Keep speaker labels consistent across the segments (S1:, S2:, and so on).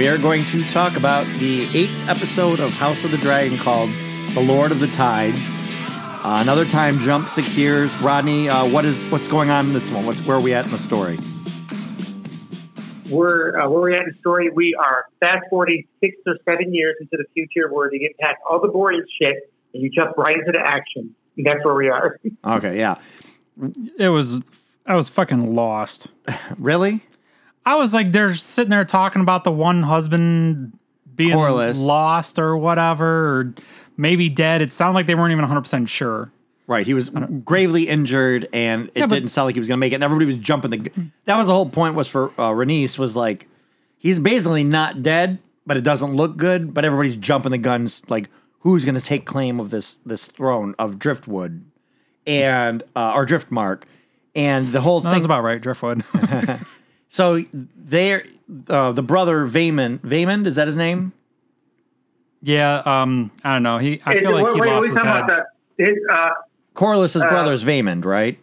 S1: we are going to talk about the eighth episode of House of the Dragon called "The Lord of the Tides." Uh, another time jump, six years. Rodney, uh, what is what's going on in this one? What's where are we at in the story?
S2: We're uh, where we're at in the story. We are fast forwarding six or seven years into the future, where they get past all the boring shit and you jump right into the action. And that's where we are.
S1: Okay, yeah.
S3: It was I was fucking lost.
S1: Really?
S3: I was like, they're sitting there talking about the one husband being
S1: Corlys.
S3: lost or whatever, or maybe dead. It sounded like they weren't even 100 percent sure.
S1: Right. He was gravely injured, and it
S3: Yeah, but-
S1: didn't sound like he was going to make it. And everybody was jumping the. gu- That was the whole point. Was for uh, Rhaenys was like, he's basically not dead, but it doesn't look good. But everybody's jumping the guns. Like, who's going to take claim of this this throne of Driftwood, and uh, or Driftmark, and the whole
S3: No,
S1: thing.
S3: that's about right, Driftwood.
S1: so they're uh, the brother Vaemond. Vaemond is that his name?
S3: yeah, um, I don't know. He, I feel
S2: Wait,
S3: like he
S2: wait,
S3: lost his head.
S2: about the- his, uh,
S1: Corlys's brother is Vaemond, right?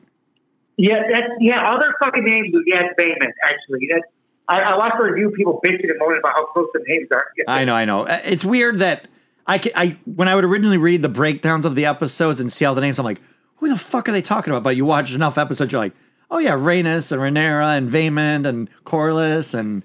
S2: yeah, that's yeah. All their fucking names, yeah, it's Bayman. Actually, that's. I, I watched a review people bitching and moaning about how close the names are.
S1: I know, I know. Uh, It's weird that I, ca- I when I would originally read the breakdowns of the episodes and see all the names, I'm like, who the fuck are they talking about? But you watch enough episodes, you're like, oh yeah, Rhaenys and Rhaenyra and Vaemond and Corlys and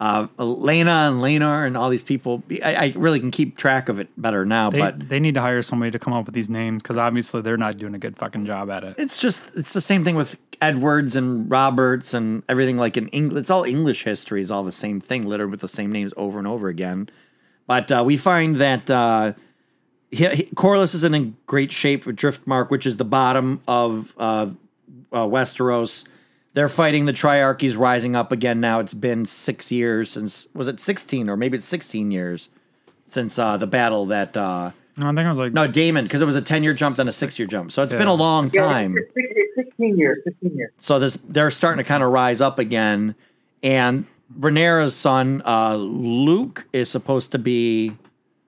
S1: uh, Laena and Laenor and all these people. I, I really can keep track of it better now,
S3: They,
S1: but
S3: they need to hire somebody to come up with these names because obviously they're not doing a good fucking job at it.
S1: it's just it's the same thing with Edwards and Roberts and everything like in English. It's all English history is all the same thing, littered with the same names over and over again. But uh, we find that uh, he, he, Corlys is in great shape with Driftmark, which is the bottom of uh, Westeros. They're fighting the Triarchies rising up again. Now it's been six years since was it sixteen or maybe it's sixteen years since uh, the battle that uh,
S3: I think I was like,
S1: no Damon because it was a ten year jump then a six year jump. So it's been a long time
S2: It's, it's, it's 16 years. 16 years.
S1: so this they're starting to kind of rise up again and Rhaenyra's son uh Luke is supposed to be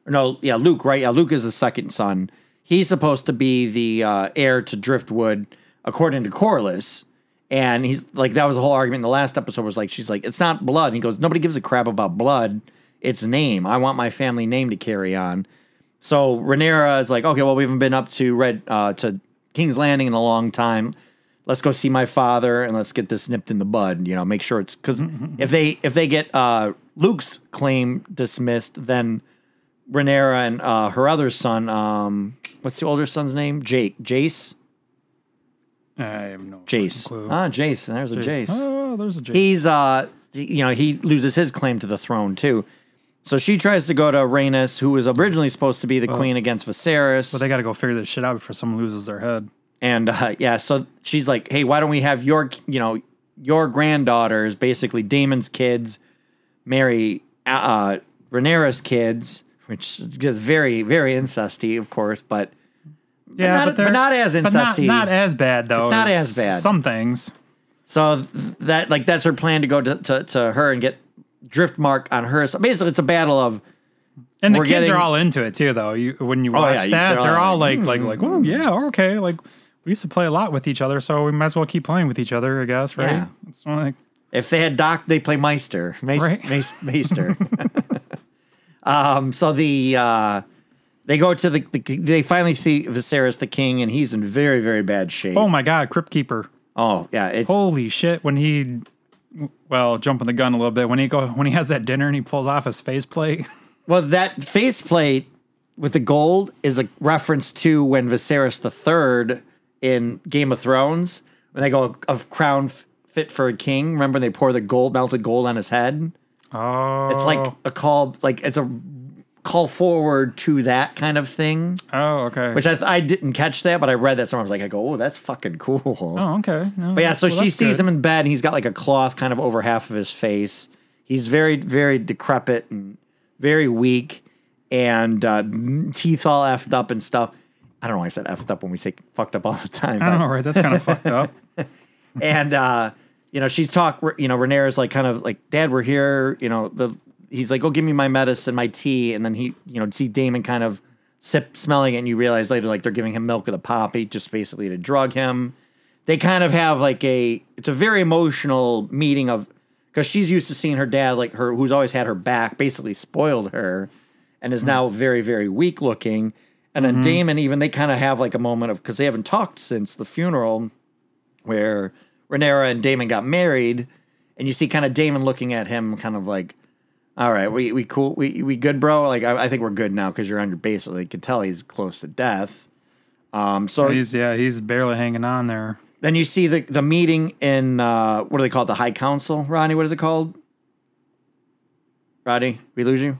S1: no yeah Luke right yeah Luke is the second son he's supposed to be the uh, heir to Driftwood according to Corlys and he's like that was the whole argument in the last episode was like she's like it's not blood and he goes nobody gives a crap about blood it's name I want my family name to carry on so Rhaenyra is like, okay, well, we haven't been up to Red uh, to King's Landing in a long time. Let's go see my father and let's get this nipped in the bud. You know, make sure it's because if they if they get uh, Luke's claim dismissed, then Rhaenyra and uh, her other son, um, what's the older son's name? Jake, Jace,
S3: I have no
S1: Jace.
S3: clue.
S1: Ah, Jace. There's a Jace.
S3: Oh, there's a Jace.
S1: he's uh you know he loses his claim to the throne too so she tries to go to Rhaenys, who was originally supposed to be the queen against Viserys.
S3: but they got to go figure this shit out before someone loses their head.
S1: And uh, yeah, so she's like, "Hey, why don't we have your, you know, your granddaughters, basically Daemon's kids, marry uh, Rhaenyra's kids, which is very, very incesty, of course, but
S3: Yeah,
S1: not-
S3: but,
S1: but not as
S3: but not, not as bad though.
S1: It's not as bad.
S3: Some things.
S1: so that like that's her plan to go to to, to her and get Driftmark on her. So basically, it's a battle of
S3: And the kids
S1: getting-
S3: are all into it too, though. You when you
S1: Oh,
S3: watch
S1: yeah,
S3: that,
S1: they're
S3: they're,
S1: all
S3: all
S1: like,
S3: like, like, like, oh yeah, okay. Like we used to play a lot with each other, so we might as well keep playing with each other, I guess, right?
S1: Yeah.
S3: It's like
S1: If they had Doc, they play Maester. Mace,
S3: Right.
S1: Maester. um, so the uh, they go to the, the they finally see Viserys the king, and he's in very very bad shape.
S3: oh my god, Crypt Keeper.
S1: Oh, yeah, it's
S3: Holy shit! When he, well, jumping the gun a little bit. When he go when he has that dinner and he pulls off his faceplate.
S1: well that faceplate with the gold is a reference to when Viserys the third in Game of Thrones when they go of crown f- fit for a king. Remember they pour the gold melted gold on his head.
S3: Oh,
S1: It's like a call, like it's a call forward to that kind of thing.
S3: oh okay.
S1: Which I, I didn't catch that, but I read that somewhere. I was like, I go, oh, that's fucking cool.
S3: oh okay.
S1: But yeah, so she sees him in bed, and he's got like a cloth kind of over half of his face. He's very, very decrepit and very weak, and uh, teeth all effed up and stuff. I don't know why I said effed up when we say fucked up all the time.
S3: I
S1: but-
S3: know, right? That's kind of fucked up.
S1: and uh, you know, she's talk. You know, Rhaenyra's like kind of like, Dad, we're here. You know, the he's like, go give me my medicine, my tea, and then he, you know, see Daemon kind of sip smelling it, and you realize later like they're giving him milk of the poppy just basically to drug him. They kind of have like a it's a very emotional meeting of because she's used to seeing her dad like her, who's always had her back, basically spoiled her, and is mm-hmm. now very very weak looking. And then mm-hmm. Daemon, even they kind of have like a moment of because they haven't talked since the funeral, where Rhaenyra and Daemon got married, and you see kind of Daemon looking at him, kind of like, "All right, we we cool, we we good, bro. Like I, I think we're good now because you're on your base." Like, you could tell he's close to death. Um, so
S3: He's yeah, he's barely hanging on there.
S1: then you see the the meeting in uh, what do they call it? The High Council, Rodney. What is it called? Rodney, we lose you.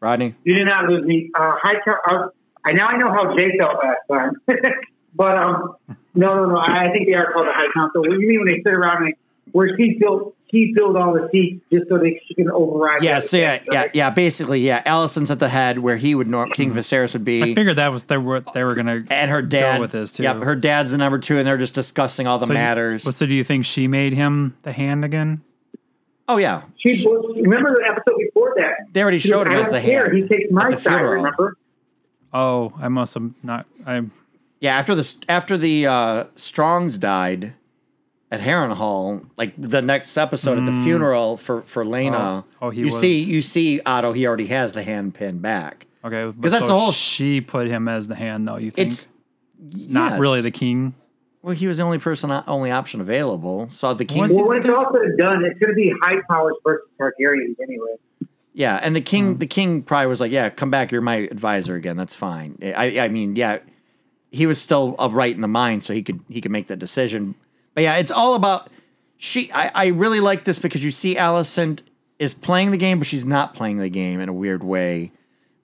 S1: Rodney,
S4: You did not lose me. Uh, high cal- uh, I now I know how Jay felt last time, but um, no, no, no. I I think they are called the High Council. What do you mean when they sit around and where she filled she filled all the seats just so that she can override?
S1: yeah,
S4: the
S1: so yeah, yeah, yeah. Basically, yeah. Allison's at the head where he would norm King Viserys would be.
S3: I figured that was they were they were gonna
S1: and her dad
S3: go with this too.
S1: Yep, her dad's the number two, and they're just discussing all the
S3: So
S1: matters.
S3: well, so do you think she made him the hand again?
S1: oh yeah,
S4: She was, remember the episode before that.
S1: they already
S4: She
S1: showed him as the
S4: don't care.
S1: hand
S4: He takes my
S1: the
S4: side.
S1: funeral.
S4: Remember?
S3: Oh, I must have not. I
S1: Yeah, after the after the uh, Strongs died at Harrenhal, like the next episode at the funeral for for Laena,
S3: Mm. Oh. Oh, he
S1: you
S3: was-
S1: see you see Otto. He already has the hand pin back.
S3: okay
S1: 'Cause that's
S3: so
S1: the whole-
S3: She put him as the hand, though. You think
S1: It's
S3: not
S1: yes.
S3: really the king?
S1: well. He was the only person, only option available. So the king,
S3: Was he?
S4: Well, when it's
S3: There's-
S4: all said and done, it's going to be high powers versus Targaryens anyway.
S1: yeah, and the king, the king probably was like, "Yeah, come back. You're my advisor again. That's fine." I, I mean, yeah, he was still of right in the mind, so he could he could make that decision. But yeah, it's all about she. I, I really like this because you see Allison is playing the game, but she's not playing the game in a weird way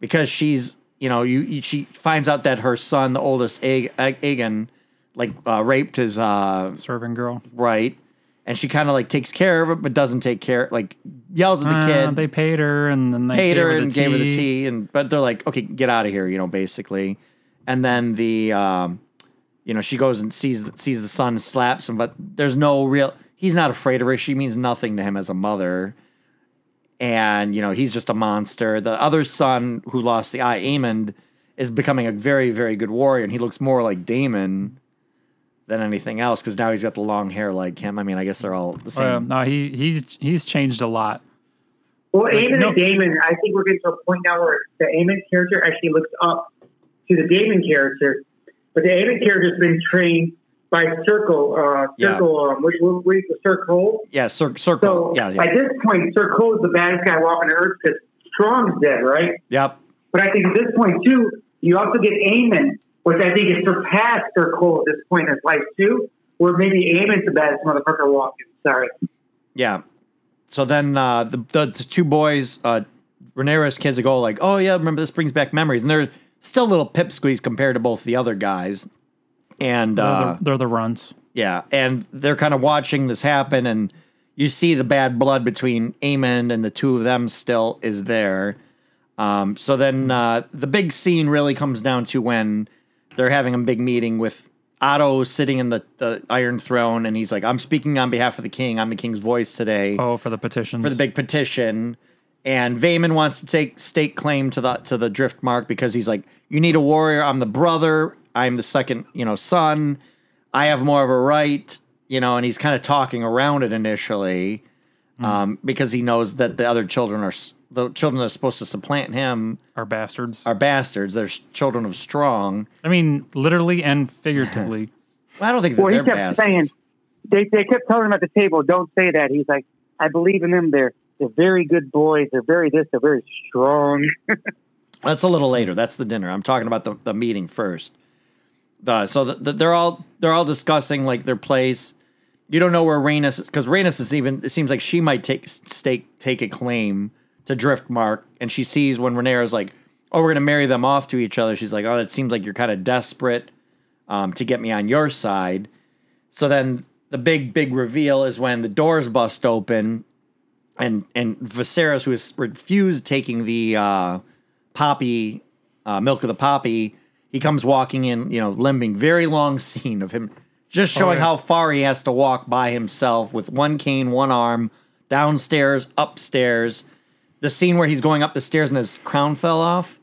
S1: because she's you know you, you she finds out that her son, the oldest Ag- Ag- Aegon, like uh, raped his uh,
S3: Servant girl.
S1: right, and she kind of like takes care of it, but doesn't take care like yells at the
S3: Uh,
S1: kid
S3: they paid her and then they
S1: paid
S3: gave
S1: her
S3: her the
S1: and gave her the
S3: tea.
S1: tea and but they're like okay get out of here you know basically and then the um you know she goes and sees sees the son slaps him but there's no real he's not afraid of her. She means nothing to him as a mother. And you know he's just a monster. The other son who lost the eye Aemond is becoming a very very good warrior and he looks more like Daemon than anything else because now he's got the long hair like him. I mean I guess they're all the
S3: Oh,
S1: same.
S3: Yeah. no, he he's he's changed a lot.
S4: Well, Aemon
S3: no-
S4: and Daemon, I think we're getting to a point now where the Aemon character actually looks up to the Daemon character, but the Aemon character's been trained by Circle, uh,
S1: Yeah.
S4: Circle, um, what, what, what, Sir Cole.
S1: yeah cir- circle
S4: So
S1: yeah, yeah.
S4: at this point, Circle is the baddest guy walking the earth because Strong's dead, right?
S1: yep
S4: But I think at this point too, you also get Aemon, which I think has surpassed Circle at this point in his life too, where maybe Aemon's the baddest motherfucker walking. Sorry.
S1: Yeah. So then uh, the, the the two boys, uh, Rhaenyra's kids, go like, "Oh yeah, remember this brings back memories," and they're still a little pipsqueaks compared to both the other guys. And
S3: They're,
S1: uh,
S3: the, they're the runs.
S1: yeah, and they're kind of watching this happen, and you see the bad blood between Aemon and the two of them still is there. Um, so then uh, the big scene really comes down to when they're having a big meeting with Otto sitting in the, the Iron Throne, and he's like, "I'm speaking on behalf of the king. I'm the king's voice today."
S3: Oh, for the petitions.
S1: for the big petition. And Vaemond wants to take stake claim to the to the Driftmark because he's like, you need a warrior. I'm the brother. I'm the second, you know, son. I have more of a right, you know. And he's kind of talking around it initially um, because he knows that the other children are the children that are supposed to supplant him
S3: are bastards.
S1: are bastards. They're children of strong.
S3: I mean, literally and figuratively.
S1: Well, I don't think that
S4: Well,
S1: they're
S4: kept
S1: bastards.
S4: saying, they, they kept telling him at the table, don't say that. He's like, I believe in them. They're, they're very good boys. They're very this. They're very strong.
S1: That's a little later. That's the dinner. I'm talking about the, the meeting first. So the, the, they're all they're all discussing like their place. You don't know where Rhaenys because Rhaenys is even. It seems like she might take stake take a claim to Driftmark, and she sees when Rhaenyra's like, "Oh, we're gonna marry them off to each other." She's like, "Oh, that seems like you're kind of desperate um, to get me on your side." So then the big big reveal is when the doors bust open, and and Viserys, who has refused taking the uh, poppy uh, milk of the poppy, he comes walking in, you know, limping. Very long scene of him just showing
S3: yeah.
S1: how far he has to walk by himself with one cane, one arm, downstairs, upstairs. The scene where he's going up the stairs and his crown fell off.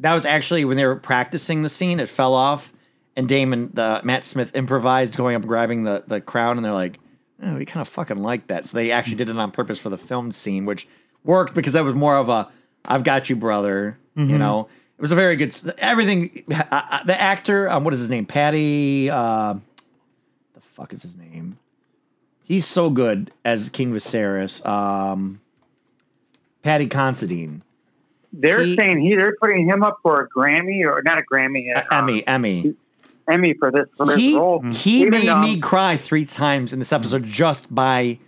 S1: That was actually when they were practicing the scene. It fell off, and Daemon, the Matt Smith, improvised going up grabbing the the crown, and they're like, oh, we kind of fucking like that. So they actually did it on purpose for the film scene, which worked because that was more of a "I've got you, brother."
S3: Mm-hmm.
S1: You know, it was a very good. Everything. Uh, uh, the actor, um, what is his name? Paddy. Uh, the fuck is his name? He's so good as King Viserys. Um, Paddy Considine.
S4: They're
S1: He-
S4: saying he they're putting him up for a Grammy or not a Grammy, uh,
S1: Emmy. Emmy.
S4: Emmy for this for this
S1: he
S4: role.
S1: he
S4: Even,
S1: made
S4: um,
S1: me cry three times in this episode just by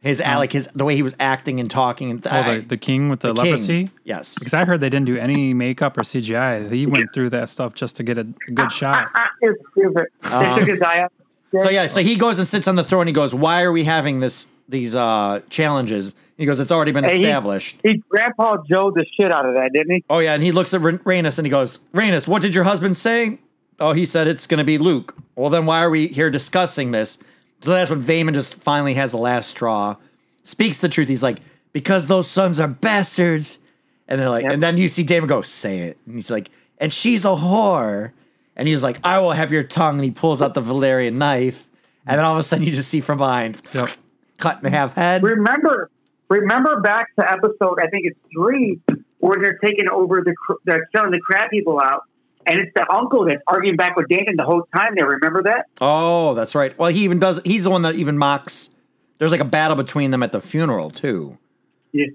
S1: his like his the way he was acting and talking and
S3: Oh, the, the king with the,
S1: the king.
S3: leprosy.
S1: Yes.
S3: Because I heard they didn't do any makeup or CGI. He went through that stuff just to get a, a good shot.
S4: It's stupid. they took his eye out.
S1: So yeah, so he goes and sits on the throne. He goes, "Why are we having this these uh challenges?" He goes, "It's already been
S4: Hey, he-
S1: established."
S4: He Grandpa Joe the shit out of that, didn't he?
S1: oh yeah, and he looks at Ra- Rhaenys and he goes, "Rhaenys, what did your husband say?" Oh, he said it's going to be Luke. Well, then why are we here discussing this? So that's when Vaemond just finally has the last straw. Speaks the truth. He's like, "Because those sons are bastards." And they're like,
S4: Yep.
S1: and then you see Daemon go, "Say it." And he's like, "And she's a whore." And he's like, "I will have your tongue." And he pulls out the Valyrian knife. And then all of a sudden, you just see from behind,
S3: Yep.
S1: cut in half head.
S4: Remember, remember back to episode I think it's three where they're taking over the cr- they're killing the crab people out, and it's the uncle that's arguing back with Daemon the whole time. There, remember that?
S1: Oh, that's right. Well, he even does. He's the one that even mocks. There's like a battle between them at the funeral too.
S4: Yeah.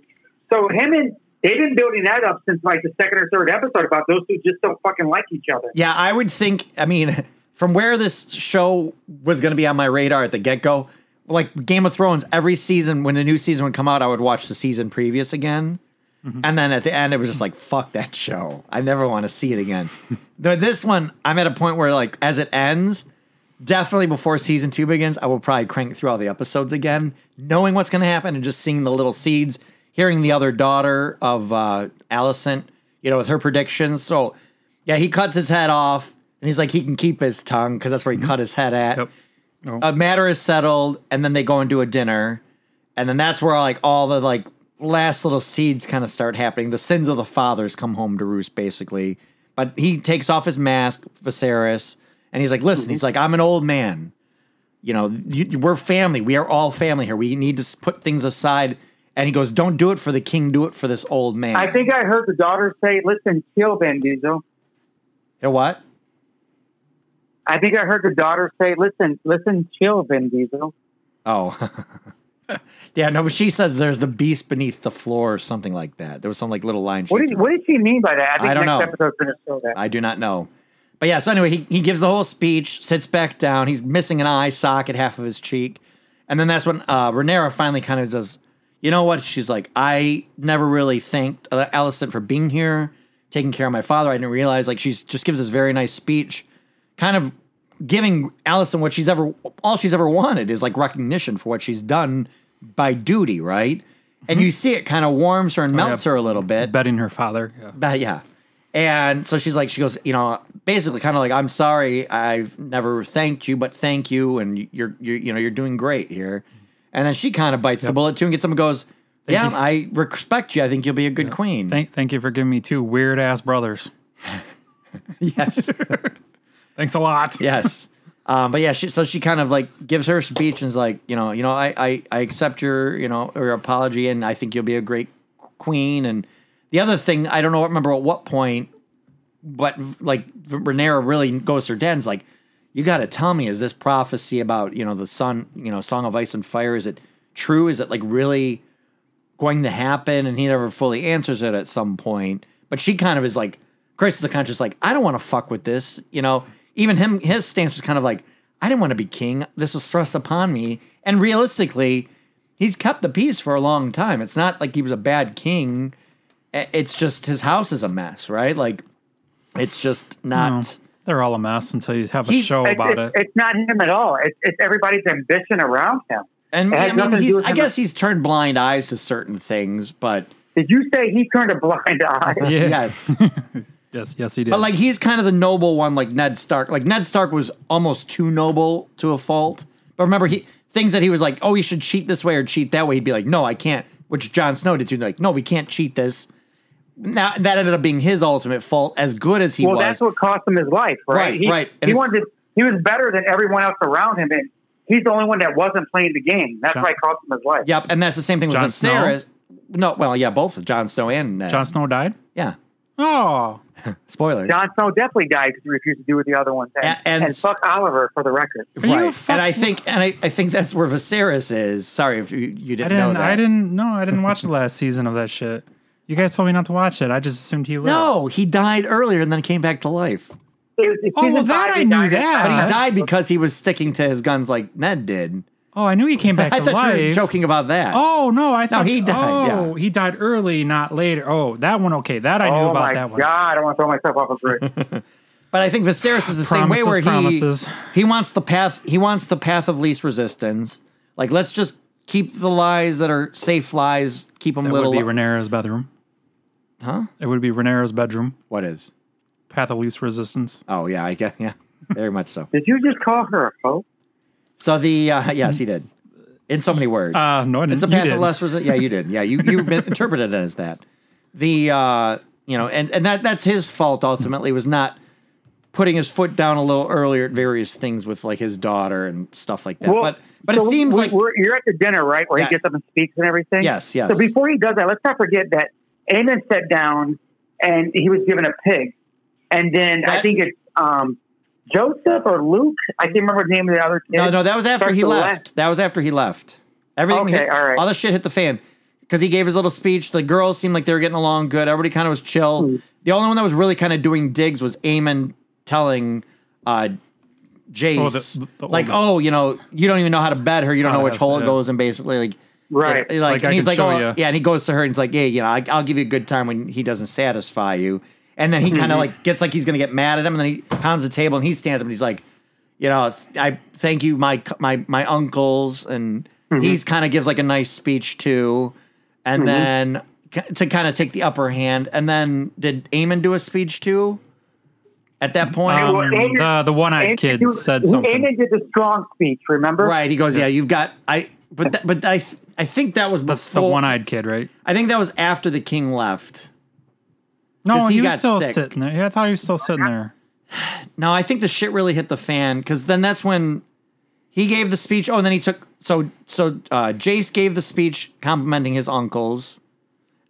S4: So him and they've been building that up since like the second or third episode about those two just don't fucking like each other.
S1: Yeah, I would think. I mean, from where this show was going to be on my radar at the get go, like Game of Thrones, every season when the new season would come out, I would watch the season previous again. And then at the end, it was just like, fuck that show. I never want to see it again. Though this one, I'm at a point where, like, as it ends, definitely before season two begins, I will probably crank through all the episodes again, knowing what's going to happen and just seeing the little seeds, hearing the other daughter of uh, Alicent, you know, with her predictions. So, yeah, he cuts his head off, and he's like, he can keep his tongue because that's where he cut his head at.
S3: Yep. Oh.
S1: A matter is settled, and then they go and do a dinner, and then that's where like all the like last little seeds kind of start happening. The sins of the fathers come home to roost, basically. But he takes off his mask, Viserys, and he's like, "Listen, he's mm-hmm. like, I'm an old man. You know, you, we're family. We are all family here. We need to put things aside." And he goes, "Don't do it for the king. Do it for this old man."
S4: I think I heard the daughter say, "Listen, kill Vin Diesel."
S1: You what?
S4: I think I heard the daughter say, "Listen, listen, chill, Vin Diesel."
S1: Oh. yeah, no, but she says there's the beast beneath the floor or something like that. There was some like little line.
S4: What did what did she mean by that? I think
S1: I don't
S4: next
S1: know.
S4: episode's going to show that.
S1: I do not know. But yeah, so anyway, he, he gives the whole speech, sits back down. He's missing an eye socket, half of his cheek. And then that's when uh, Rhaenyra finally kind of says, you know what? She's like, I never really thanked uh, Allison for being here, taking care of my father. I didn't realize, like, she just gives this very nice speech, kind of giving Allison what she's ever, all she's ever wanted is like recognition for what she's done by duty, right? And you mm-hmm. see it kind of warms her and oh, melts her a little bit.
S3: Betting her father. Yeah.
S1: But yeah. And so she's like, she goes, you know, basically kind of like, I'm sorry, I've never thanked you, but thank you, and you're, you're you know, you're doing great here. And then she kind of bites the bullet too and gets him and goes, yeah,
S3: you.
S1: I respect you. I think you'll be a good queen.
S3: Thank, thank you for giving me two weird ass brothers.
S1: yes,
S3: Thanks a lot.
S1: yes. Um, but yeah, she, so she kind of like gives her speech and is like, you know, you know, I, I, I accept your, you know, your apology, and I think you'll be a great queen. And the other thing, I don't know, remember at what point, but like Rhaenyra really goes to her like, you got to tell me, is this prophecy about you know the sun, you know, Song of Ice and Fire? Is it true? Is it like really going to happen? And he never fully answers it at some point. But she kind of is like, Grace is the conscious, like, I don't want to fuck with this. You know, even him, his stance was kind of like, I didn't want to be king. This was thrust upon me. And realistically, he's kept the peace for a long time. It's not like he was a bad king. It's just his house is a mess, right? Like, it's just not.
S3: No, they're all a mess until you have a
S1: He's-
S3: show about
S4: it's,
S3: it.
S4: it's not him at all. It's, it's everybody's ambition around him.
S1: And I mean, he's,
S4: with
S1: I
S4: him.
S1: guess he's turned blind eyes to certain things, but
S4: Did you say he turned a blind eye?
S3: Yeah.
S1: yes.
S3: Yes, yes, he did.
S1: But like he's kind of the noble one, like Ned Stark. Like Ned Stark was almost too noble to a fault. But remember, he things that he was like, oh, you should cheat this way or cheat that way. He'd be like, no, I can't. Which Jon Snow did too. Like, no, we can't cheat this. Now that ended up being his ultimate fault. As good as he
S4: well,
S1: was, Well,
S4: that's what cost him his life, right?
S1: Right,
S4: he,
S1: right. And
S4: He wanted. He was better than everyone else around him, and he's the only one that wasn't playing the game. That's
S3: Jon-
S4: why it cost him his life.
S1: Yep, and that's the same thing with
S3: Jon Snow?
S1: Viserys. No, well, yeah, both Jon Snow and Ned.
S3: Jon Snow died.
S1: yeah,
S3: Oh,
S1: spoiler.
S4: Jon Snow definitely died because he refused to do what the other ones and,
S1: A- and-
S4: and, fuck Oliver for the record.
S1: Right,
S3: fuck-
S1: and I think, and I, I think that's where Viserys is. Sorry if you, you didn't, know
S3: didn't.
S1: that.
S3: I didn't. No, I didn't watch the last season of that shit. You guys told me not to watch it. I just assumed he lived.
S1: No, he died earlier and then came back to life.
S4: It was- it's
S3: Oh, well, that I knew that.
S1: But he died because he was sticking to his guns like Ned did.
S3: Oh, I knew he came back
S1: I
S3: to
S1: thought
S3: life.
S1: you were joking about that.
S3: Oh no, I thought
S1: he died,
S3: Oh,
S1: yeah.
S3: he died early, not later. Oh, that one. Okay, that I knew
S4: Oh
S3: about that one.
S4: god! I don't want to throw myself off a bridge.
S1: But I think Viserys is the same way where he
S3: promises.
S1: he wants the path he wants the path of least resistance. Like let's just keep the lies that are safe lies, keep them little.
S3: It
S1: little.
S3: would be Rhaenyra's bedroom.
S1: Huh?
S3: It would be Rhaenyra's bedroom.
S1: what is?
S3: Path of least resistance.
S1: Oh yeah, I get yeah, very much so.
S4: Did you just call her a hoe?
S1: So the uh, yes, he did in so many words.
S3: Uh, no, I didn't.
S1: It's a
S3: You
S1: path of less resistance. Yeah, you did. Yeah, you you interpreted it as that. The uh, you know, and and that that's his fault ultimately was not putting his foot down a little earlier at various things with like his daughter and stuff like that. but but
S4: so
S1: it seems
S4: we-
S1: like
S4: we're, you're at the dinner, right, where
S1: Yeah.
S4: he gets up and speaks and everything.
S1: yes, yes.
S4: So before he does that, let's not forget that Aemon sat down and he was given a pig, and then I think it's um, Joseph or Luke. I can't remember the name of the other kid.
S1: no, no, that was after
S4: Starts
S1: he
S4: to
S1: left. That was after he left. Everything
S4: Okay,
S1: hit,
S4: all right.
S1: all the shit hit the fan. Because he gave his little speech, the girls seemed like they were getting along good. Everybody kind of was chill.
S4: Hmm.
S1: The only one that was really kind of doing digs was Eamon telling uh, Jace,
S3: Oh, the- the
S1: like, oh, you know, you don't even know how to bet her. You don't
S3: How
S1: know which hole it goes in, basically, like,
S4: Right.
S1: you know, like,
S3: Like, I
S1: and he's
S3: can
S1: like,
S3: show
S1: oh,
S3: ya.
S1: yeah, and he goes to her and he's like, yeah, you know, I, I'll give you a good time when he doesn't satisfy you. And then he kind of mm-hmm. like gets like he's gonna get mad at him, and then he pounds the table and he stands up and he's like, you know, I thank you, my my my uncles, and mm-hmm. he's kind of gives like a nice speech too, and mm-hmm. then k- to kind of take the upper hand. And then did Eamon do a speech too? At that point,
S3: Um,
S4: well, Aemon-
S3: the the one eyed kid
S4: do-
S3: said something.
S4: Aemon did the strong speech. Remember?
S1: right? He goes, yeah, you've got I, but that, but I th- I think that was
S3: That's the
S1: before-
S3: one eyed kid, right?
S1: I think that was after the king left.
S3: No,
S1: he
S3: he, was still
S1: sick.
S3: sitting there. Yeah, I thought he was still sitting there.
S1: No, I think the shit really hit the fan because then that's when he gave the speech. Oh, and then he took so so uh, Jace gave the speech complimenting his uncles,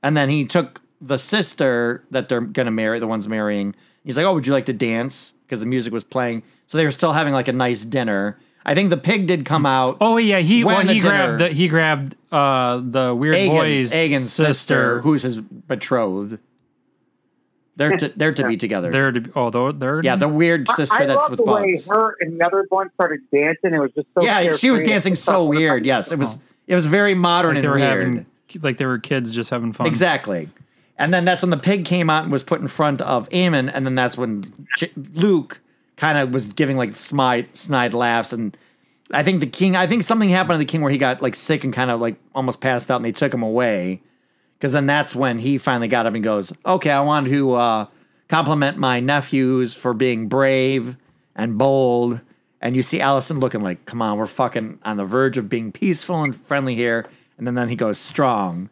S1: and then he took the sister that they're gonna marry, the ones marrying. He's like, "Oh, would you like to dance?" Because the music was playing, so they were still having like a nice dinner. I think the pig did come out.
S3: Oh yeah, he
S1: When
S3: well, he grabbed the, he grabbed uh the weird boy's
S1: Aegon's sister,
S3: sister.
S1: who's his betrothed. They're to, they're to be together.
S3: They're to be, oh they're, they're
S1: yeah, the weird
S4: I-
S1: sister
S4: I
S1: that's
S4: love
S1: with
S4: the way
S1: Bugs.
S4: her and the other one started dancing. It was just so.
S1: Yeah, she was dancing so weird. Yes, it was. Uh-huh. It was very modern
S3: like they
S1: and
S3: were
S1: weird.
S3: having like they were kids just having fun.
S1: Exactly. And then that's when the pig came out and was put in front of Aemon, and then that's when Ch- Luke kind of was giving like snide, snide laughs, and I think the king. I think something happened to the king where he got like sick and kind of like almost passed out, and they took him away. Because then that's when he finally got up and goes, "Okay, I want to uh, compliment my nephews for being brave and bold." And you see Allison looking like, "Come on, we're fucking on the verge of being peaceful and friendly here." And then, then he goes, "Strong."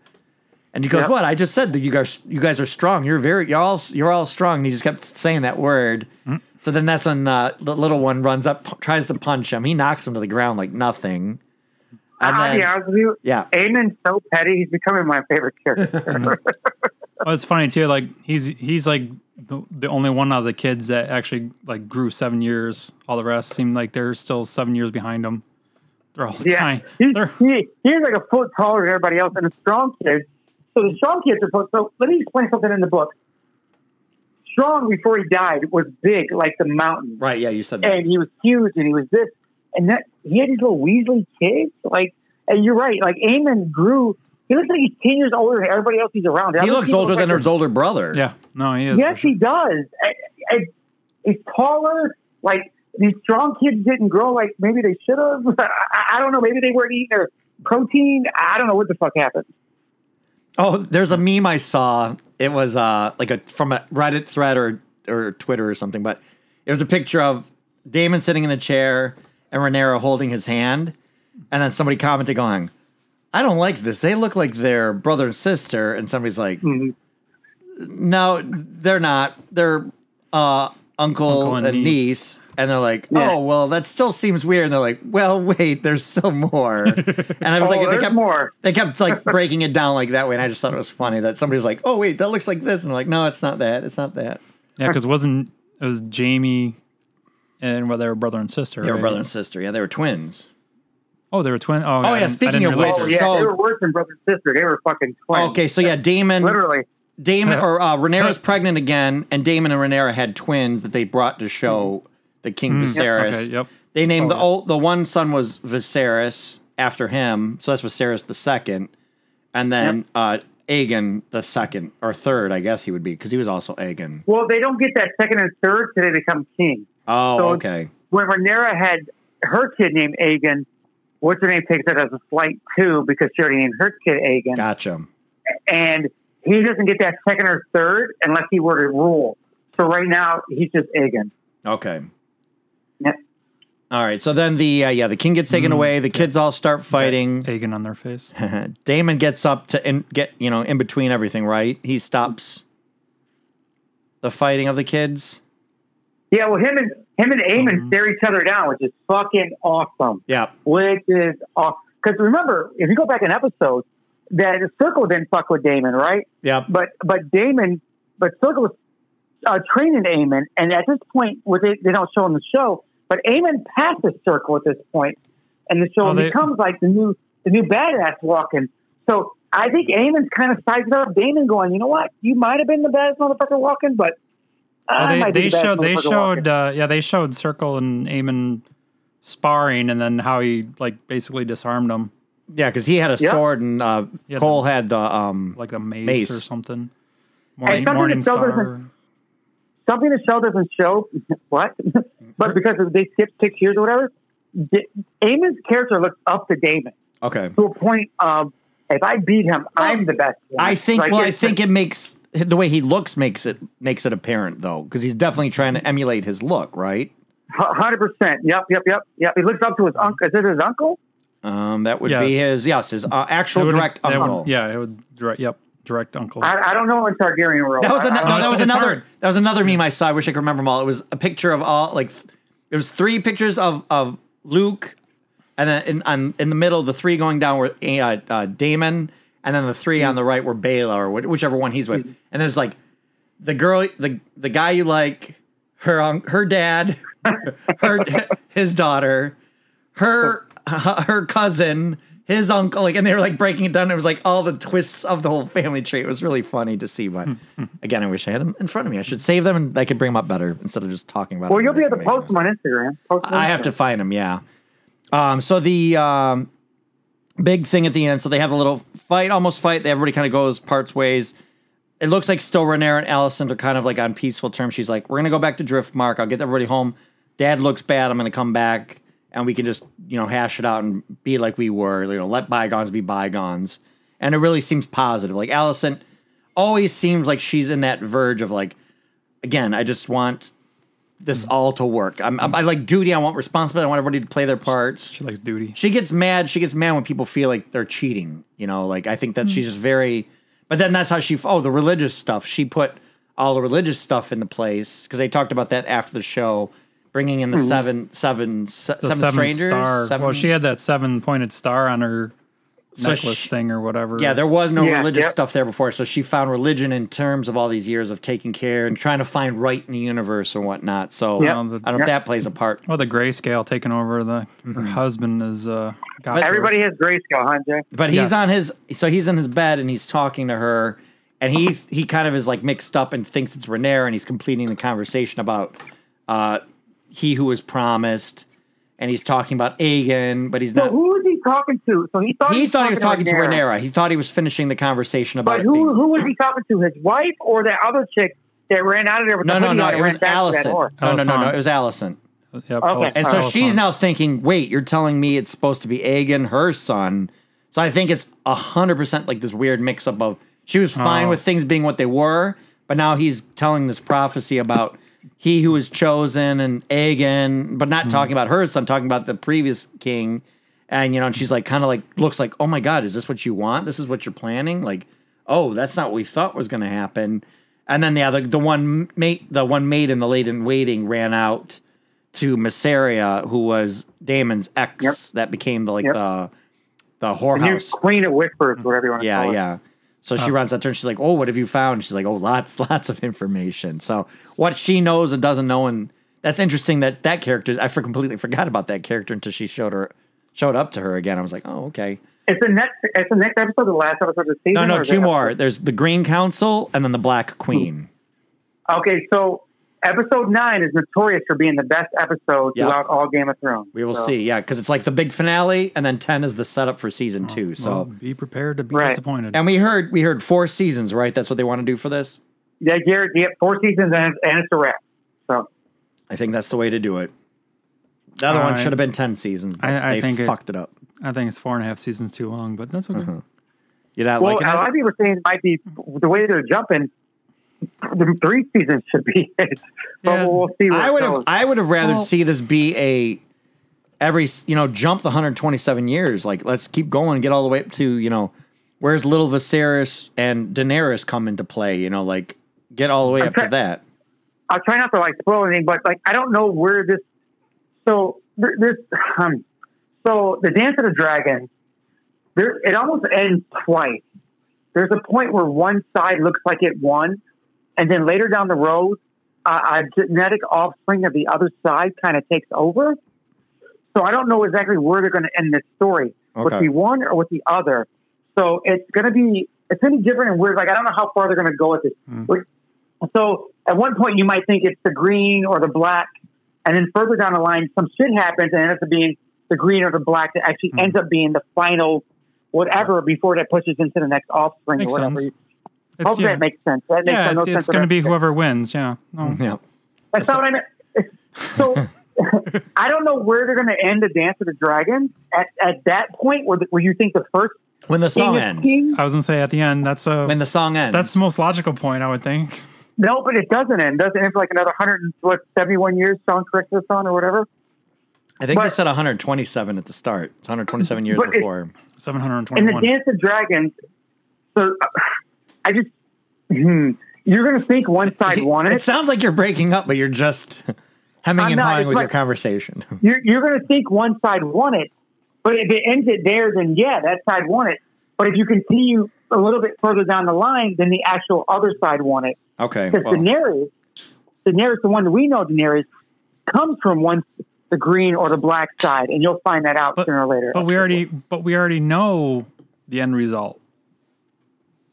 S1: And he goes,
S4: Yep.
S1: "What? I just said that you guys, you guys are strong. You're very, you're all, you're all strong." And he just kept saying that word. So then that's when uh, the little one runs up, p- tries to punch him. He knocks him to the ground like nothing. And
S4: I'll
S1: then,
S4: be honest with you.
S1: yeah,
S4: Eamon's so petty. He's becoming my favorite character.
S3: Well, mm-hmm. oh, it's funny too. Like he's he's like the, the only one of the kids that actually like grew seven years. All the rest seem like they're still seven years behind him. They're all
S4: yeah,
S3: tiny.
S4: he's, he, he's like a foot taller than everybody else, and the strong kids. So the strong kids are supposed. So let me explain something in the book. Strong before he died was big like the mountain,
S1: right. Yeah, you said that.
S4: and he was huge, and he was this, and that he had these little Weasley kids. Like, and you're right. Like Eamon grew. He looks like he's ten years older than everybody else he's around.
S1: He
S4: Other
S1: looks older
S4: look
S1: than
S4: like
S1: his older brother.
S3: yeah, no, he is.
S4: Yes,
S3: sure.
S4: he does. I, I, he's taller. Like these strong kids didn't grow like maybe they should have. I, I don't know. Maybe they weren't eating their protein. I don't know what the fuck happened.
S1: Oh, there's a meme I saw. It was uh like a from a Reddit thread or or Twitter or something, but it was a picture of Daemon sitting in a chair and Rhaenyra holding his hand, and then somebody commented going, "I don't like this. They look like they're brother and sister." And somebody's like,
S4: Mhm.
S1: "No, they're not. They're uh uncle,
S3: Uncle
S1: and,
S3: and
S1: niece.
S3: niece.
S1: and they're like,
S4: Yeah.
S1: "Oh, well, that still seems weird." And they're like, "Well, wait, there's still more." and I was
S4: Oh,
S1: like, they kept
S4: more.
S1: They kept like breaking it down like that way, and I just thought it was funny that somebody's like, "Oh, wait, that looks like this," and they're like, "No, it's not that. It's not that."
S3: Yeah, because wasn't it was Jamie and well, they were brother and sister.
S1: They were
S3: right?
S1: brother and sister. Yeah, they were twins.
S3: Oh, they were twin. Oh,
S1: yeah, speaking of
S3: realize
S1: which-
S4: Oh,
S3: they
S4: yeah,
S1: So-
S4: they were worse than brother and sister. They were fucking twins.
S1: Okay, so yeah, Daemon,
S4: Literally.
S1: Daemon, or uh, Rhaenyra's pregnant again, and Daemon and Rhaenyra had twins that they brought to show the King Viserys.
S3: Okay, yep.
S1: They named the
S4: Oh,
S1: old, the one son was Viserys after him, so that's Viserys the second, and then uh, Aegon the second or third, I guess he would be because he was also Aegon.
S4: Well, they don't get that second and third till they become king.
S1: Oh,
S4: So-
S1: okay.
S4: When Rhaenyra had her kid named Aegon, what's her name takes it as a slight two because she already named her kid Aegon.
S1: Gotcha.
S4: and he doesn't get that second or third unless he were to rule. So right now he's just Aegon.
S1: Okay.
S4: Yep.
S1: All right. So then the uh, yeah the king gets taken away. The kids all start fighting.
S3: Aegon on their face.
S1: Daemon gets up to in, get you know in between everything. Right. He stops the fighting of the kids.
S4: Yeah, well, him and him and Aemon stare each other down, which is fucking awesome.
S1: Yeah.
S4: Which is awesome. Because remember, if you go back an episode, that Circle didn't fuck with Daemon, right?
S1: Yeah.
S4: But but Daemon, but Circle was uh, training Aemon, and at this point, what they, they don't show in the show, but Aemon passes Circle at this point, and the show
S3: Oh, they-
S4: becomes like the new the new badass walking. So I think Aemon's kind of sizing up Daemon, going, you know what, you might have been the baddest motherfucker walking, but
S3: Oh, they
S4: might
S3: they
S4: the baddest
S3: showed they
S4: motherfucker
S3: showed uh, yeah they showed Circle and Eamon sparring, and then how he like basically disarmed him
S1: Yeah. Because he had a
S4: Yeah.
S1: sword and uh,
S3: Yeah,
S1: Cole had the um.
S3: like a mace,
S1: Mace.
S3: or something. Morning,
S4: something
S3: Morning
S4: that still
S3: Star.
S4: doesn't- something the show doesn't show what, but because they skipped six years or whatever, D- Aemon's character looks up to Daemon
S1: Okay.
S4: to a point of if I beat him, I'm the best. one.
S1: I think.
S4: Like,
S1: well, I
S4: it's-
S1: think it makes the way he looks makes it makes it apparent though, because he's definitely trying to emulate his look, right?
S4: hundred percent. Yep, yep, yep, yep. He looks up to his uncle. Is it his uncle?
S1: Um, that would
S3: Yes.
S1: be his yes, his uh, actual
S3: would-
S1: direct
S3: that would-
S1: uncle.
S3: yeah, it would direct. Yep, direct uncle.
S4: I, I don't know in Targaryen world.
S1: That was
S4: I-
S1: an,
S4: I
S1: no,
S4: don't
S1: that was another
S3: hard.
S1: that was another meme I saw. I wish I could remember them all. It was a picture of all like th- it was three pictures of of Luke, and then in on, in the middle, the three going down were uh, uh, Daemon, and then the three on the right were Baela or whichever one he's with. And there's like the girl, the the guy you like, her her dad, her his daughter, her her cousin. His uncle, like, and they were like breaking it down. It was like all the twists of the whole family tree. It was really funny to see. But again, I wish I had them in front of me. I should save them and I could bring them up better instead of just talking about.
S4: It.
S1: Well,
S4: you'll be able to post
S1: them.
S4: on Instagram. Post them on
S1: I have to find them. Yeah. Um. So the um, big thing at the end. So they have a little fight, almost fight. They everybody kind of goes parts ways. It looks like still Rhaenyra and Allison are kind of like on peaceful terms. She's like, "We're gonna go back to Driftmark. I'll get everybody home. Dad looks bad. I'm gonna come back, and we can just you know hash it out and be like we were. You know, let bygones be bygones." And it really seems positive. Like Allison always seems like she's in that verge of like, again, I just want this all to work. I'm, I'm I like duty. I want responsibility. I want everybody to play their parts.
S3: she likes duty.
S1: She gets mad. She gets mad when people feel like they're cheating. You know, like I think that she's just very. But then that's how she. Oh, the religious stuff. She put all the religious stuff in the place because they talked about that after the show, bringing in the mm-hmm. seven, seven, se-
S3: The
S1: seven,
S3: seven
S1: strangers.
S3: star.
S1: Seven,
S3: Well, she had that seven pointed star on her
S1: So
S3: necklace
S1: she-
S3: thing or whatever.
S1: Yeah, there was no
S4: Yeah,
S1: religious
S4: yep.
S1: stuff there before, so she found religion in terms of all these years of taking care and trying to find right in the universe and whatnot. So
S4: Yep.
S1: I don't know if that plays a part.
S3: Well, the grayscale taking over the
S1: Mm-hmm.
S3: her husband is uh. got to her.
S4: Everybody has grayscale, huh, Jay?
S1: But he's
S3: Yes.
S1: on his so he's in his bed and he's talking to her and he he kind of is like mixed up and thinks it's Rhaenyra and he's completing the conversation about uh he who was promised and he's talking about Aegon, but he's
S4: So
S1: not
S4: who was he talking to? So he thought
S1: he thought he was talking to
S4: Rhaenyra.
S1: Rhaenyra. He thought he was finishing the conversation about
S4: But
S1: it
S4: who
S1: being
S4: who was he talking to? His wife or that other chick that ran out of there with
S1: No,
S4: the
S1: no, no, it was
S4: ran back to that
S1: Allison. No, no, no, no, it was Allison.
S3: Yep,
S4: Okay.
S1: And so
S3: Alice
S1: she's now thinking, wait, you're telling me it's supposed to be Aegon, her son. So I think it's hundred percent like this weird mix up of she was fine
S3: Oh.
S1: with things being what they were, but now he's telling this prophecy about he who was chosen and Aegon, but
S3: Hmm.
S1: not talking about her son, talking about the previous king. And you know, and she's like kind of like looks like, oh my god, is this what you want? This is what you're planning? Like, oh, that's not what we thought was gonna happen. And then the other the one mate, the one maid in the late in waiting ran out to Mysaria, who was Damon's ex,
S4: Yep.
S1: that became the like
S4: Yep.
S1: the the
S4: The new
S1: whorehouse.
S4: Queen of Whispers, whatever you want to
S1: Yeah,
S4: call it.
S1: yeah. So she oh. runs out there and she's like, "Oh, what have you found?" She's like, "Oh, lots, lots of information." So what she knows and doesn't know, and that's interesting that that character. I for completely forgot about that character until she showed her showed up to her again. I was like, "Oh, okay."
S4: It's the next. It's the next episode, the last episode of the season.
S1: No, no, two
S4: it-
S1: more. There's the Green Council and then the Black Queen.
S4: Okay, so episode nine is notorious for being the best episode
S1: Yeah.
S4: throughout all Game of Thrones.
S1: We will
S4: So-
S1: see. Yeah, because it's like the big finale, and then ten is the setup for season oh, two. So,
S3: Well, be prepared to be
S4: Right.
S3: disappointed.
S1: and we heard we heard four seasons, right? That's what they want to do for this.
S4: Yeah, Garrett. Yeah, four seasons and, and it's a wrap. So
S1: I think that's the way to do it. The other one
S3: I-
S1: should have been ten seasons. But
S3: I- I
S1: they
S3: think it-
S1: fucked it, up.
S3: I think it's four and a half seasons too long, but that's okay.
S1: Uh-huh. You're not
S4: well,
S1: liking
S4: a
S1: it?
S4: lot of people are saying it might be the way they're jumping. The three seasons should be it, but
S3: Yeah.
S4: we'll, we'll see. Where
S1: I
S4: it
S1: would have
S4: goes.
S1: I would have rather
S3: Well-
S1: see this be a every you know jump the 127 years. Like let's keep going and get all the way up to you know where's little Viserys and Daenerys come into play. You know, like get all the way up to
S4: try-
S1: that.
S4: I'll try not to like spoil anything, but like I don't know where this. So this, um, so the Dance of the Dragons, there it almost ends twice. There's a point where one side looks like it won, and then later down the road, uh, a genetic offspring of the other side kind of takes over. So I don't know exactly where they're going to end this story with the one or with the other. So it's going to be it's going to be different and weird. Like I don't know how far they're going to go with this. Like, So at one point you might think it's the green or the black, and then further down the line some shit happens and it ends up being the green or the black that actually hmm. ends up being the final whatever before that pushes into the next offspring
S3: Makes
S4: or whatever.
S3: sense.
S4: Hope
S3: It's, yeah,
S4: that makes sense. That makes
S3: yeah,
S4: no
S3: it's,
S4: sense
S3: it's going to be whoever wins. Yeah. No.
S1: Yeah.
S4: That's not what I meant. So I don't know where they're going to end the Dance of the Dragons. At, at that point, where, the, where you think the first
S1: When the song ends.
S4: king?
S3: I was going to say at the end, that's a
S1: When the song ends.
S3: that's the most logical point, I would think.
S4: No, but it doesn't end. Doesn't end for like another hundred and what seventy one years. Sean correct this on or whatever.
S1: I think they said 127 at the start. It's 127 years
S4: before. it-
S1: before.
S4: In the Dance of Dragons, so uh, I just hmm, you're going to think one side won
S1: It
S4: it.
S1: sounds like you're breaking up, but you're just hemming
S4: I'm
S1: and
S4: not.
S1: hawing
S4: It's
S1: with your conversation.
S4: You're you're going to think one side won it, but if it ends it there, then yeah, that side won it. But if you continue a little bit further down the line, than the actual other side wanted.
S1: Okay.
S4: Because
S1: well,
S4: Daenerys, Daenerys, the one that we know, Daenerys, comes from one the green or the black side, and you'll find that out
S3: But-
S4: sooner or later.
S3: But we already but we already know the end result.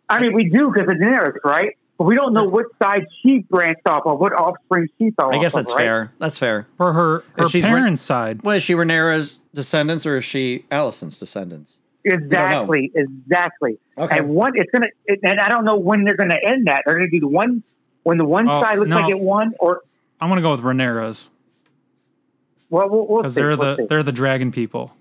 S4: I mean, we do because of Daenerys, right? But we don't know what side she branched off of, what offspring she fell
S1: I
S4: off
S1: guess
S4: of,
S1: that's
S4: right?
S1: fair. That's fair.
S3: For her her
S1: If she's re-
S3: parents' side.
S1: Well, is she Rhaenyra's descendants or is she Allison's descendants?
S4: Exactly, exactly.
S1: Okay.
S4: And one, it's gonna, it, and I don't know when they're gonna end that. They're gonna do the one when the one
S3: Oh,
S4: side looks
S3: no.
S4: like it won, or
S3: I'm going to go with Rhaenyra's
S4: well, we'll, we'll
S3: because
S4: see.
S3: they're
S4: we'll
S3: the
S4: see.
S3: they're the dragon people.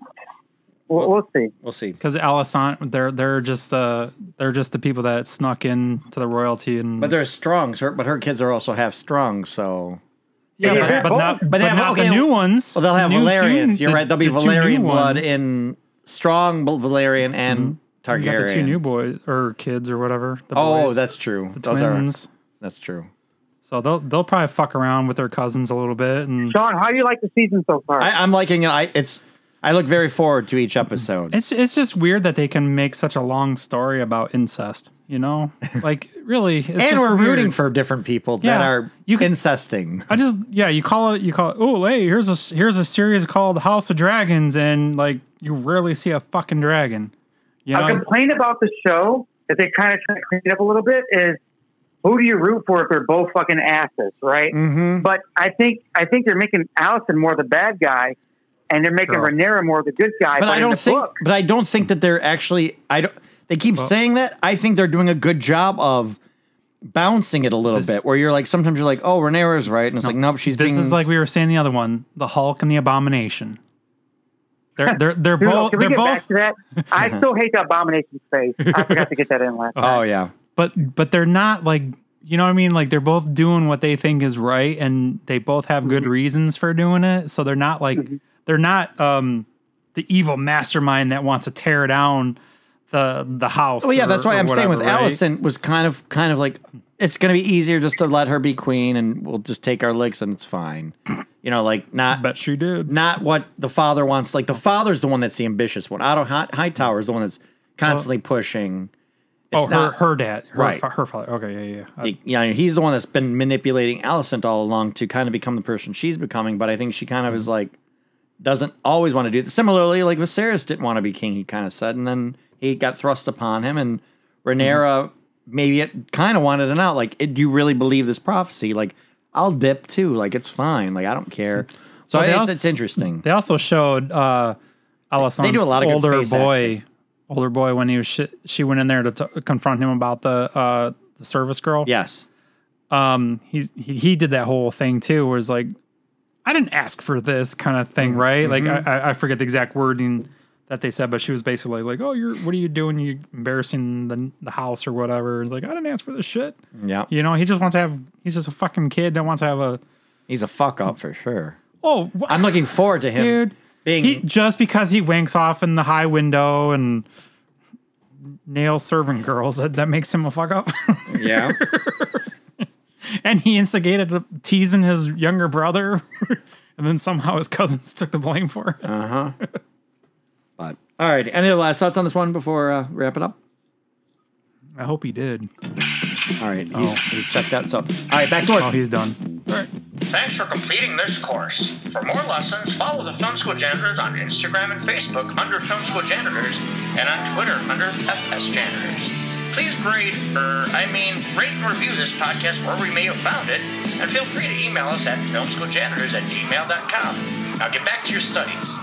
S4: We'll, we'll see.
S1: We'll see.
S3: Because Alicent, they're they're just the they're just the people that snuck in to the royalty and
S1: But they're strong, her, but her kids are also half strong, so.
S3: yeah,
S4: Yeah,
S3: but,
S4: they're
S3: but not
S1: but
S3: but,
S1: they have-
S3: not
S1: okay,
S3: the new ones.
S1: Well, they'll have
S3: New
S1: Valyrians.
S3: two-
S1: You're
S3: the-
S1: right. There'll be
S3: the
S1: Valyrian blood
S3: ones.
S1: in strong Valyrian mm-hmm. and Targaryen.
S3: You got the two new boys or kids or whatever. The
S1: oh,
S3: boys,
S1: that's true.
S3: the
S1: Those
S3: twins.
S1: are that's true.
S3: So they'll they'll probably fuck around with their cousins a little bit and
S4: Sean, how do you like the season so far?
S1: I, I'm liking it. I it's. I look very forward to each episode.
S3: It's it's just weird that they can make such a long story about incest. You know, like really, it's
S1: and
S3: just
S1: we're
S3: weird.
S1: rooting for different people that are
S3: you can-
S1: incesting.
S3: I just yeah, you call it you call it. Oh, hey, here's a here's a series called House of Dragons, and like you rarely see a fucking dragon. You
S4: A
S3: know,
S4: complaint about the show that they kind of try to clean it up a little bit is who do you root for if they're both fucking asses, right?
S1: Mm-hmm.
S4: But I think I think they're making Allison more the bad guy, and they're making
S3: Girl.
S4: Rhaenyra more the good guy.
S1: But I don't think.
S4: book,
S1: But I don't think that they're actually. I don't. They keep saying that. I think they're doing a good job of bouncing it a little
S3: This-
S1: bit. Where you're like, sometimes you're like, oh, Rhaenyra's right, and it's like, nope, she's
S3: this
S1: being.
S3: is like we were saying the other one, the Hulk and the Abomination. They're they're they're
S4: Dude,
S3: both
S4: can we
S3: they're
S4: get
S3: both
S4: back to that? I still hate the abomination face. I forgot to get that in last. Time.
S1: Oh yeah.
S3: but but they're not like you know what I mean. Like they're both doing what they think is right, and they both have
S1: Mm-hmm.
S3: good reasons for doing it. So they're not like they're not um the evil mastermind that wants to tear down the the house.
S1: Well, yeah,
S3: or-
S1: that's why I'm saying with
S3: right?
S1: Allison was kind of kind of like it's going to be easier just to let her be queen, and we'll just take our licks, and it's fine. You know, like not
S3: Bet she did.
S1: not what the father wants. Like the father's the one that's the ambitious one. Otto Hi- Hightower is the one that's constantly pushing.
S3: oh,
S1: It's
S3: her
S1: not-
S3: her dad, her,
S1: Right.
S3: fa- her father. Okay, yeah, yeah. I-
S1: yeah, he's the one that's been manipulating Alicent all along to kind of become the person she's becoming. But I think she kind of is like doesn't always want to do that. Similarly, like Viserys didn't want to be king. He kind of said, and then he got thrust upon him, and Rhaenyra mm-hmm. maybe it kind of wanted it out. Like, it, do you really believe this prophecy? Like, I'll dip too. Like, it's fine. Like, I don't care. So
S3: Well, they
S1: it's,
S3: also-
S1: it's interesting.
S3: They also showed uh, Alicent's
S1: They do a lot of
S3: older
S1: face
S3: boy, older boy when he was sh- she went in there to t- confront him about the uh, the service girl.
S1: yes.
S3: he, he he did that whole thing too, where it's like, I didn't ask for this kind of
S1: Mm-hmm.
S3: thing, right? Like I, I- I forget the exact wording that they said, but she was basically like, "Oh, you're what are you doing? You embarrassing the the house or whatever." And Like I didn't ask for this shit.
S1: Yeah.
S3: You know, he just wants to have. He's just a fucking kid that wants to have a.
S1: He's a fuck up for sure.
S3: Oh, wh-
S1: I'm looking forward to him
S3: dude.
S1: being.
S3: He, just because he winks off in the high window and nails servant girls, that, that makes him a fuck up.
S1: yeah.
S3: and he instigated teasing his younger brother, and then somehow his cousins took the blame for it.
S1: But all right. Any last thoughts on this one before uh, we wrap it up?
S3: I hope he did.
S1: All right. He's, he's checked out. So all right, back to work.
S3: Oh, he's done. All right.
S5: Thanks for completing this course. For more lessons, follow the Film School Janitors on Instagram and Facebook under Film School Janitors and on Twitter under FS Janitors. Please grade, or I mean, rate and review this podcast wherever we may have found it, and feel free to email us at filmschooljanitors at gmail.com. Now get back to your studies.